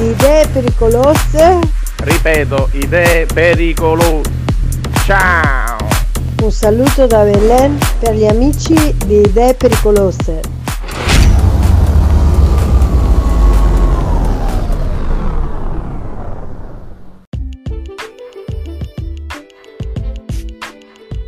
Idee pericolose. Ripeto, idee pericolose. Ciao! Un saluto da Belen per gli amici di Idee Pericolose.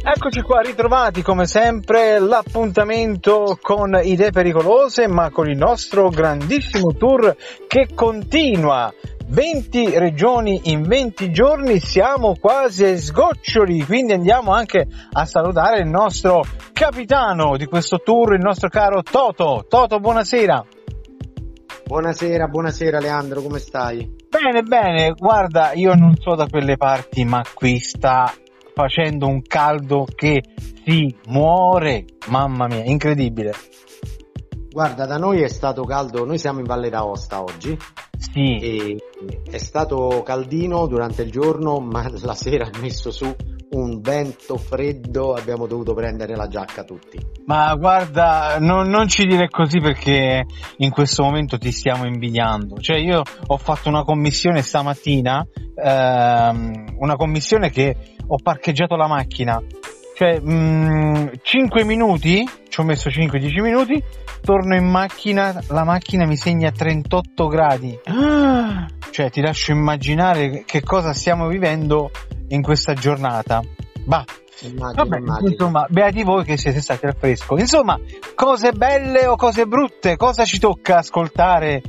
Eccoci qua ritrovati come sempre l'appuntamento con idee pericolose ma con il nostro grandissimo tour che continua. 20 regioni in 20 giorni siamo quasi ai sgoccioli quindi andiamo anche a salutare il nostro capitano di questo tour il nostro caro Toto. Toto buonasera. Buonasera, buonasera Leandro, come stai? Bene, bene, guarda, io non so da quelle parti, ma qui sta facendo un caldo che si muore, mamma mia, incredibile. Guarda, da noi è stato caldo, noi siamo in Valle d'Aosta oggi. Sì. E è stato caldino durante il giorno, ma la sera ha messo su un vento freddo, abbiamo dovuto prendere la giacca tutti. Ma guarda, non, non ci dire così perché in questo momento ti stiamo invidiando. Cioè io ho fatto una commissione stamattina, ehm, una commissione che ho parcheggiato la macchina. Cioè, mh, 5 minuti, ci ho messo 5-10 minuti, torno in macchina, la macchina mi segna 38 gradi. Ah, cioè, ti lascio immaginare che cosa stiamo vivendo in questa giornata. Bah, Immagino, Vabbè, immagino. insomma, beati voi che siete stati al fresco. Insomma, cose belle o cose brutte, cosa ci tocca ascoltare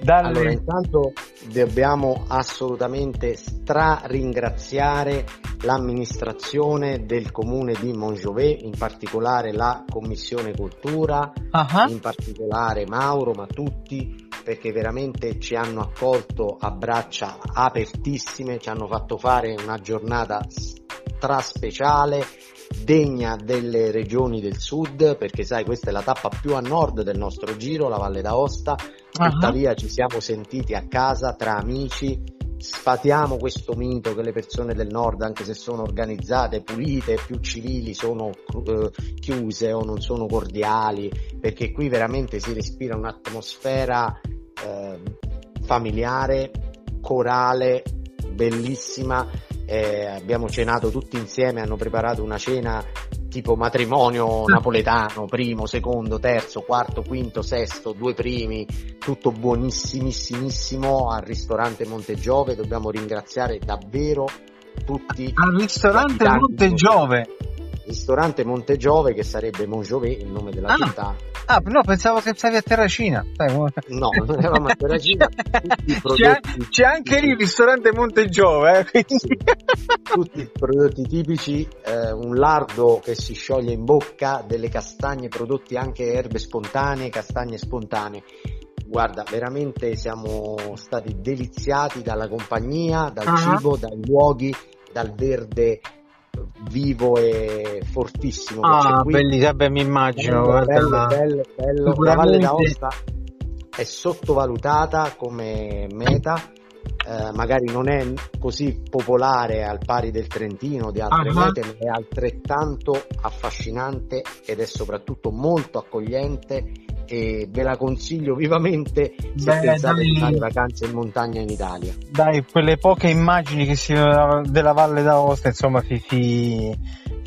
dalle... Allora, intanto dobbiamo assolutamente stra-ringraziare l'amministrazione del comune di Montjovet, in particolare la Commissione Cultura, Ah, in particolare Mauro, ma tutti, perché veramente ci hanno accolto a braccia apertissime, ci hanno fatto fare una giornata stra speciale, degna delle regioni del sud, perché sai questa è la tappa più a nord del nostro giro, la Valle d'Aosta, ah. tuttavia ci siamo sentiti a casa tra amici, sfatiamo questo mito che le persone del nord, anche se sono organizzate, pulite, più civili, sono eh, chiuse o non sono cordiali, perché qui veramente si respira un'atmosfera eh, familiare, corale, bellissima. Eh, abbiamo cenato tutti insieme, hanno preparato una cena tipo matrimonio napoletano, primo, secondo, terzo, quarto, quinto, sesto, due primi, tutto buonissimissimissimo al ristorante Montegiove. Dobbiamo ringraziare davvero tutti. Al ristorante gli abitanti Monte di Giove. Ristorante Montegiove che sarebbe Montjovet, il nome della Ah. città. Ah, no, pensavo che stavi a Terracina. No, non eravamo a Terracina, tutti i C'è, prodotti c'è anche lì il ristorante Monte Giove, eh. Sì. tutti i prodotti tipici, eh, un lardo che si scioglie in bocca, delle castagne, prodotti anche erbe spontanee, castagne spontanee. Guarda, veramente siamo stati deliziati dalla compagnia, dal Ah. cibo, dai luoghi, dal verde vivo e fortissimo Ah, qui. belli, vabbè, mi immagino. Bello, guarda bello, bello, bello. La Valle d'Aosta è sottovalutata come meta, eh, magari non è così popolare al pari del Trentino di altre Ah. mete, ma è altrettanto affascinante ed è soprattutto molto accogliente e ve la consiglio vivamente se Beh, pensate dai. di fare vacanze in montagna in Italia. Dai, quelle poche immagini che si vedono della Valle d'Aosta, insomma, si, si,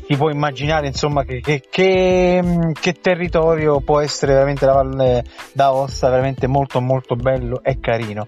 si può immaginare, insomma, che, che, che, che territorio può essere veramente la Valle d'Aosta, veramente molto molto bello e carino.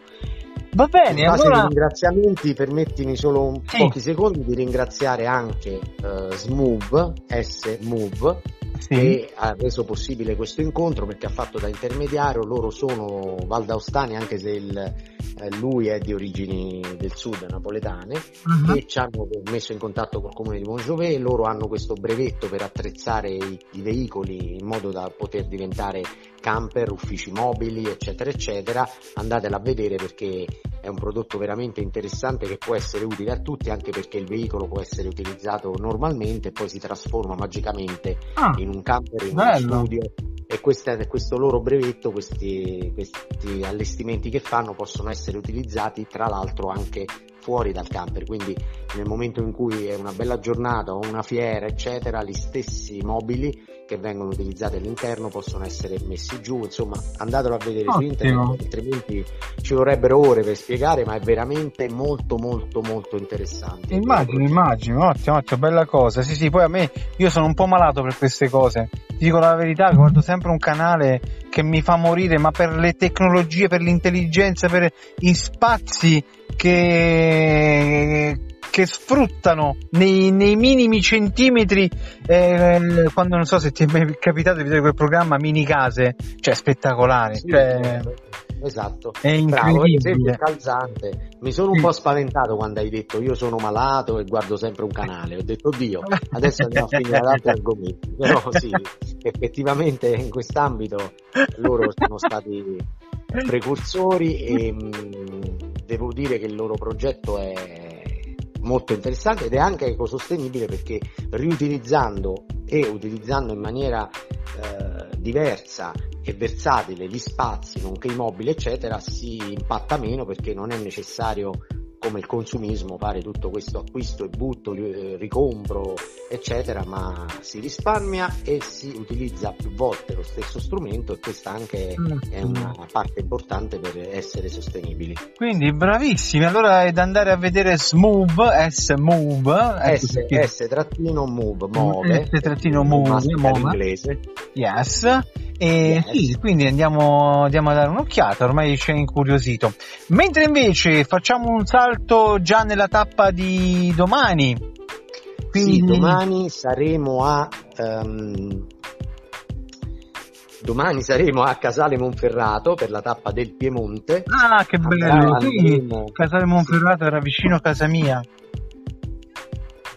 Va bene, In base allora... ringraziamenti, permettimi solo un Sì. pochi secondi di ringraziare anche eh, Smove, S-Move, Sì. che ha reso possibile questo incontro perché ha fatto da intermediario, loro sono valdaostani anche se il, eh, lui è di origini del sud napoletane Mhm. e ci hanno messo in contatto col comune di Montjovet, loro hanno questo brevetto per attrezzare i, i veicoli in modo da poter diventare camper, uffici mobili eccetera eccetera, andatela a vedere perché è un prodotto veramente interessante che può essere utile a tutti anche perché il veicolo può essere utilizzato normalmente e poi si trasforma magicamente Ah, in un camper, in bello. uno studio e questa- questo loro brevetto, questi, questi allestimenti che fanno possono essere utilizzati tra l'altro anche fuori dal camper, quindi nel momento in cui è una bella giornata o una fiera eccetera, gli stessi mobili che vengono utilizzati all'interno possono essere messi giù, insomma andatelo a vedere su Ottimo. internet, altrimenti ci vorrebbero ore per spiegare, ma è veramente molto molto molto interessante. Immagino, immagino, ottimo, ottimo, bella cosa. Sì, sì, poi a me, io sono un po' malato per queste cose. Ti dico la verità, guardo sempre un canale che mi fa morire, ma per le tecnologie, per l'intelligenza, per i spazi che, che sfruttano nei, nei minimi centimetri, eh, quando non so se ti è mai capitato di vedere quel programma Mini Case, cioè spettacolare, Sì, cioè, esatto. è Bravo, è incredibile. calzante. Mi sono un po' spaventato quando hai detto io sono malato e guardo sempre un canale. Ho detto oddio, adesso andiamo a finire ad altri argomenti. Però sì, effettivamente in quest'ambito loro sono stati precursori e mh, devo dire che il loro progetto è molto interessante ed è anche ecosostenibile perché riutilizzando e utilizzando in maniera eh, diversa e versatile gli spazi, nonché i mobili, eccetera, si impatta meno perché non è necessario come il consumismo fare tutto questo acquisto e butto, eh, ricompro, eccetera, ma si risparmia e si utilizza più volte lo stesso strumento e questa anche è una parte importante per essere sostenibili. Quindi bravissimi, allora è da andare a vedere Smove, S-Move, ecco S, perché- S trattino move, muove, S trattino move, mastica muove. l'inglese. yes, e Yes. sì, quindi andiamo, andiamo a dare un'occhiata, ormai ci è incuriosito. Mentre invece facciamo un salto già nella tappa di domani. Quindi, Sì, domani saremo a ehm, domani saremo a Casale Monferrato per la tappa del Piemonte. Ah, che bello! Sì, Casale Monferrato era vicino a casa mia.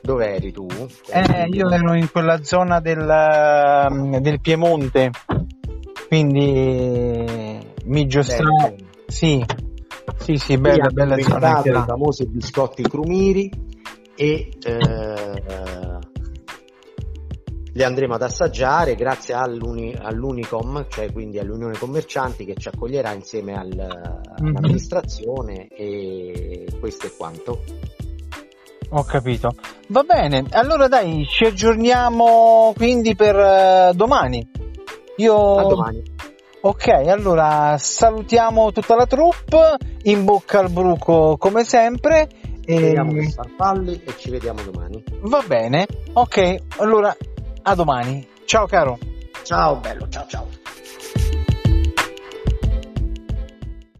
Dove eri tu? Eh, io ero in quella zona del, ehm, del Piemonte, quindi mi. Bello. Sì, sì, sì, bella, hanno bella zona. i famosi biscotti crumiri e eh, li andremo ad assaggiare grazie all'Uni- all'Unicom, cioè quindi all'Unione Commercianti che ci accoglierà insieme al- Mhm. all'amministrazione e questo è quanto. Ho capito. Va bene, allora dai, ci aggiorniamo quindi per eh, domani. Io... A domani. Ok, allora salutiamo tutta la troupe, in bocca al bruco come sempre. E... Vediamo che farfalli e ci vediamo domani. Va bene, ok, allora a domani. Ciao caro. Ciao bello, ciao ciao.